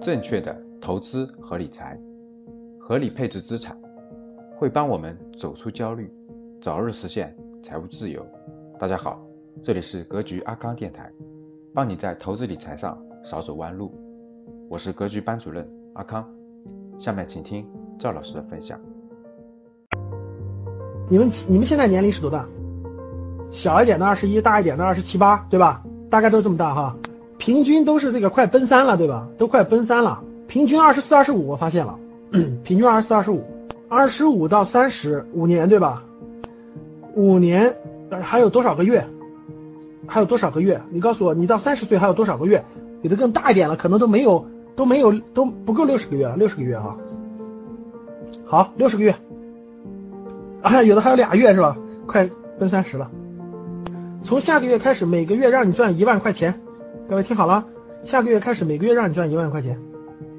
正确的投资和理财，合理配置资产，会帮我们走出焦虑，早日实现财务自由。大家好，这里是格局阿康电台，帮你在投资理财上少走弯路。我是格局班主任阿康，下面请听赵老师的分享。你们你们现在年龄是多大？小一点的二十一，大一点的二十七八，对吧？大概都这么大哈。平均都是这个快奔三了，对吧？都快奔三了，平均二十四、二十五，我发现了，平均二十四、二十五，二十五到三十五年，对吧？五年还有多少个月？还有多少个月？你告诉我，你到三十岁还有多少个月？有的更大一点了，可能都没有，都没有，都不够六十个月，六十个月啊。好，六十个月，啊，有的还有俩月是吧？快奔三十了。从下个月开始，每个月让你赚一万块钱。各位听好了，下个月开始每个月让你赚一万块钱，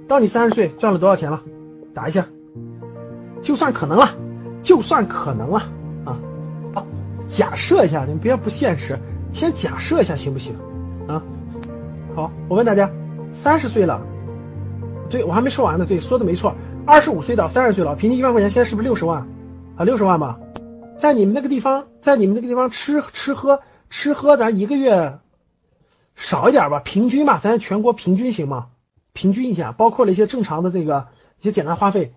到你三十岁赚了多少钱了？打一下，就算可能了，就算可能了啊！好，假设一下，你们别不现实，先假设一下行不行？啊，好，我问大家，三十岁了，对我还没说完呢，对，说的没错，二十五岁到三十岁了，平均一万块钱，现在是不是六十万？啊，六十万吧，在你们那个地方，在你们那个地方吃吃喝吃喝，咱一个月。少一点吧，平均吧，咱全国平均行吗？平均一下，包括了一些正常的这个一些简单花费，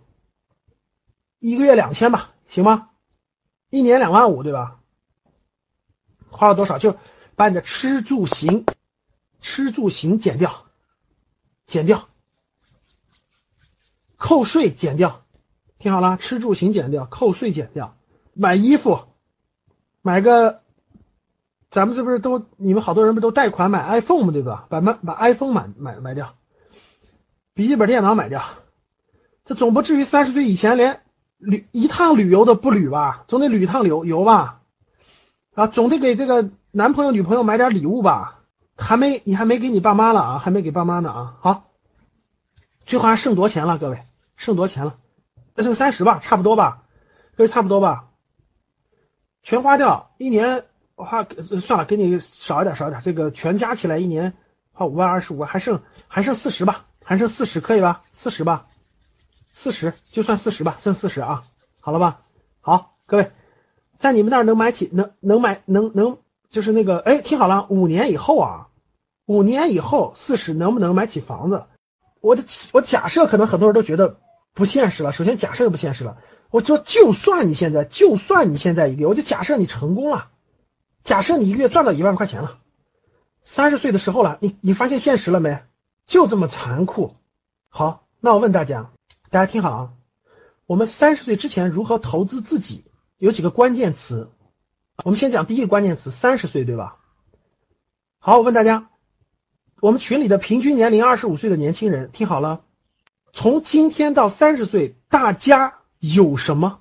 一个月两千吧，行吗？一年两万五，对吧？花了多少？就把你的吃住行，吃住行减掉，减掉，扣税减掉，听好了，吃住行减掉，扣税减掉，买衣服，买个。咱们这不是都你们好多人不都贷款买 iPhone 吗？对吧？把买把 iPhone 买买买掉，笔记本电脑买掉，这总不至于三十岁以前连旅一趟旅游都不旅吧？总得旅一趟游游吧？啊，总得给这个男朋友女朋友买点礼物吧？还没你还没给你爸妈了啊？还没给爸妈呢啊？好，最后还剩多钱了？各位剩多钱了？那剩三十吧，差不多吧？各位差不多吧？全花掉一年。我花算了，给你少一点，少一点。这个全加起来一年花五万二十五，还剩还剩四十吧，还剩四十可以吧？四十吧，四十就算四十吧，剩四十啊，好了吧？好，各位，在你们那儿能买起，能能买，能能就是那个，哎，听好了，五年以后啊，五年以后四十能不能买起房子？我的我假设可能很多人都觉得不现实了。首先假设不现实了，我说就算你现在，就算你现在一个，我就假设你成功了。假设你一个月赚到一万块钱了，三十岁的时候了，你你发现现实了没？就这么残酷。好，那我问大家，大家听好啊，我们三十岁之前如何投资自己？有几个关键词。我们先讲第一个关键词，三十岁，对吧？好，我问大家，我们群里的平均年龄二十五岁的年轻人，听好了，从今天到三十岁，大家有什么？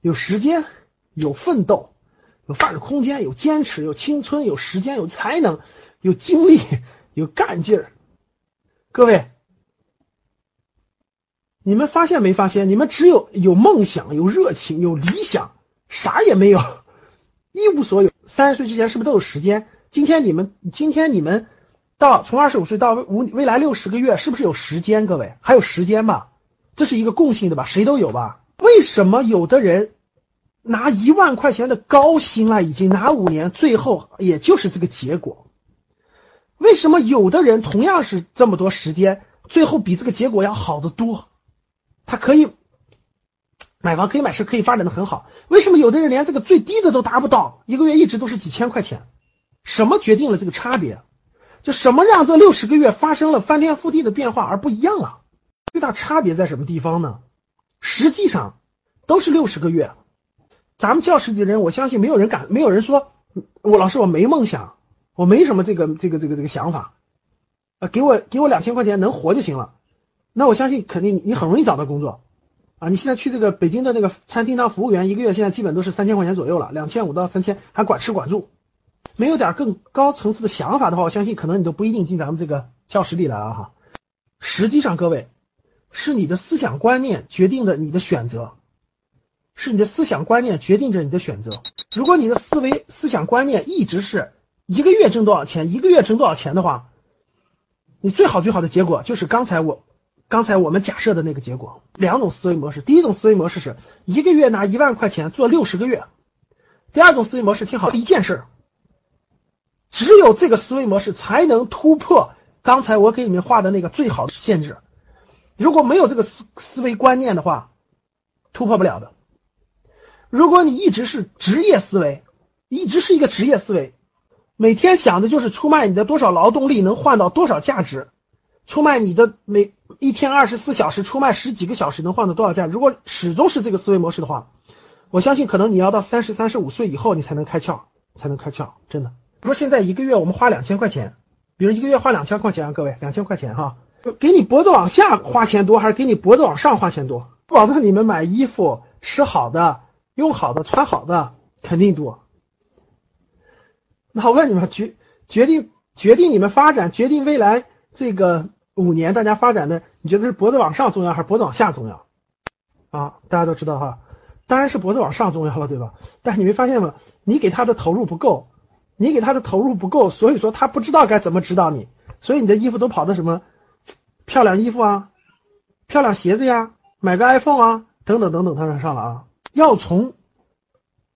有时间，有奋斗。有发展空间，有坚持，有青春，有时间，有才能，有精力，有干劲儿。各位，你们发现没发现？你们只有有梦想，有热情，有理想，啥也没有，一无所有。三十岁之前是不是都有时间？今天你们，今天你们到从二十五岁到五未来六十个月，是不是有时间？各位还有时间吧？这是一个共性的吧？谁都有吧？为什么有的人？拿一万块钱的高薪了，已经拿五年，最后也就是这个结果。为什么有的人同样是这么多时间，最后比这个结果要好得多？他可以买房，可以买车，可以发展的很好。为什么有的人连这个最低的都达不到，一个月一直都是几千块钱？什么决定了这个差别？就什么让这六十个月发生了翻天覆地的变化而不一样了？最大差别在什么地方呢？实际上都是六十个月。咱们教室里的人，我相信没有人敢，没有人说我老师我没梦想，我没什么这个这个这个这个想法，啊，给我给我两千块钱能活就行了。那我相信肯定你很容易找到工作啊。你现在去这个北京的那个餐厅当服务员，一个月现在基本都是三千块钱左右了，两千五到三千，还管吃管住。没有点更高层次的想法的话，我相信可能你都不一定进咱们这个教室里来了哈。实际上，各位是你的思想观念决定的你的选择。是你的思想观念决定着你的选择。如果你的思维思想观念一直是一个月挣多少钱，一个月挣多少钱的话，你最好最好的结果就是刚才我刚才我们假设的那个结果。两种思维模式，第一种思维模式是一个月拿一万块钱做六十个月，第二种思维模式听好，一件事儿，只有这个思维模式才能突破刚才我给你们画的那个最好的限制。如果没有这个思思维观念的话，突破不了的。如果你一直是职业思维，一直是一个职业思维，每天想的就是出卖你的多少劳动力能换到多少价值，出卖你的每一天二十四小时出卖十几个小时能换到多少价？如果始终是这个思维模式的话，我相信可能你要到三十三十五岁以后你才能开窍，才能开窍。真的，比如现在一个月我们花两千块钱，比如一个月花两千块钱啊，各位两千块钱哈，给你脖子往下花钱多还是给你脖子往上花钱多？保证你们买衣服吃好的。用好的、穿好的肯定多。那我问你们，决决定决定你们发展、决定未来这个五年大家发展的，你觉得是脖子往上重要还是脖子往下重要？啊，大家都知道哈，当然是脖子往上重要了，对吧？但是你没发现吗？你给他的投入不够，你给他的投入不够，所以说他不知道该怎么指导你，所以你的衣服都跑的什么漂亮衣服啊、漂亮鞋子呀、买个 iPhone 啊等等等等，他上了啊。要从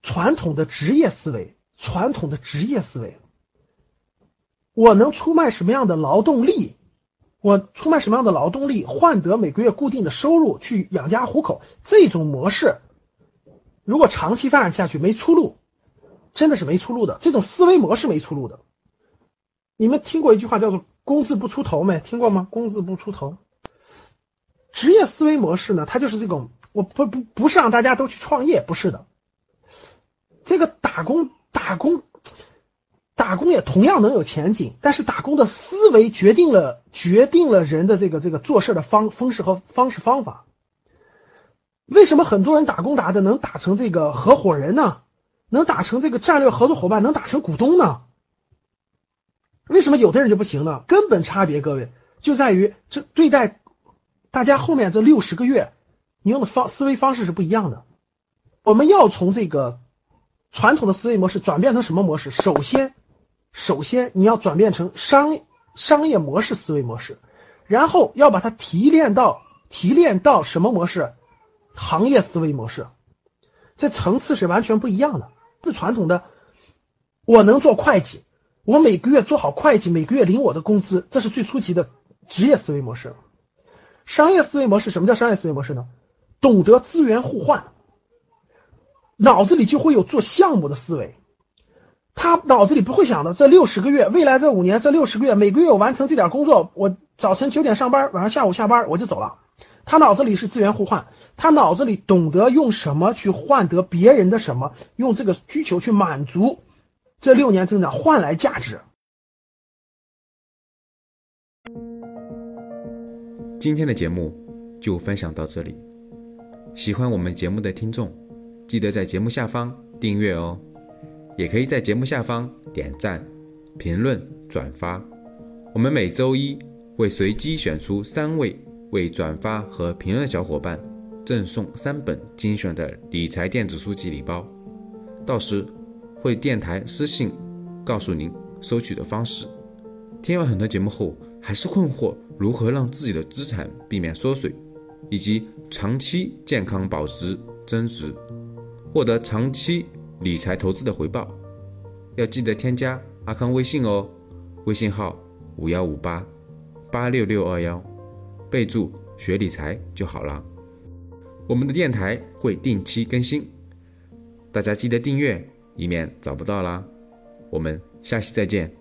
传统的职业思维，传统的职业思维，我能出卖什么样的劳动力？我出卖什么样的劳动力换得每个月固定的收入去养家糊口？这种模式如果长期发展下去没出路，真的是没出路的。这种思维模式没出路的。你们听过一句话叫做“工字不出头”没？听过吗？“工字不出头”。职业思维模式呢，它就是这种。我不不不是让大家都去创业，不是的。这个打工打工打工也同样能有前景，但是打工的思维决定了决定了人的这个这个做事的方方式和方式方法。为什么很多人打工打的能打成这个合伙人呢？能打成这个战略合作伙伴，能打成股东呢？为什么有的人就不行呢？根本差别，各位就在于这对待大家后面这六十个月。你用的方思维方式是不一样的。我们要从这个传统的思维模式转变成什么模式？首先，首先你要转变成商商业模式思维模式，然后要把它提炼到提炼到什么模式？行业思维模式。这层次是完全不一样的。是传统的，我能做会计，我每个月做好会计，每个月领我的工资，这是最初级的职业思维模式。商业思维模式，什么叫商业思维模式呢？懂得资源互换，脑子里就会有做项目的思维。他脑子里不会想的，这六十个月，未来这五年，这六十个月，每个月我完成这点工作，我早晨九点上班，晚上下午下班，我就走了。他脑子里是资源互换，他脑子里懂得用什么去换得别人的什么，用这个需求去满足这六年增长换来价值。今天的节目就分享到这里。喜欢我们节目的听众，记得在节目下方订阅哦，也可以在节目下方点赞、评论、转发。我们每周一会随机选出三位为转发和评论小伙伴，赠送三本精选的理财电子书籍礼包。到时会电台私信告诉您收取的方式。听完很多节目后，还是困惑如何让自己的资产避免缩水？以及长期健康保值增值，获得长期理财投资的回报，要记得添加阿康微信哦，微信号五幺五八八六六二幺，备注学理财就好了。我们的电台会定期更新，大家记得订阅，以免找不到啦。我们下期再见。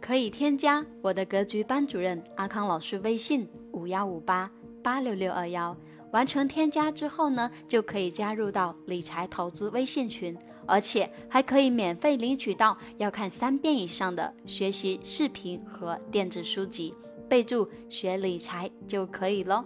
可以添加我的格局班主任阿康老师微信五幺五八。八六六二幺，完成添加之后呢，就可以加入到理财投资微信群，而且还可以免费领取到要看三遍以上的学习视频和电子书籍，备注学理财就可以喽。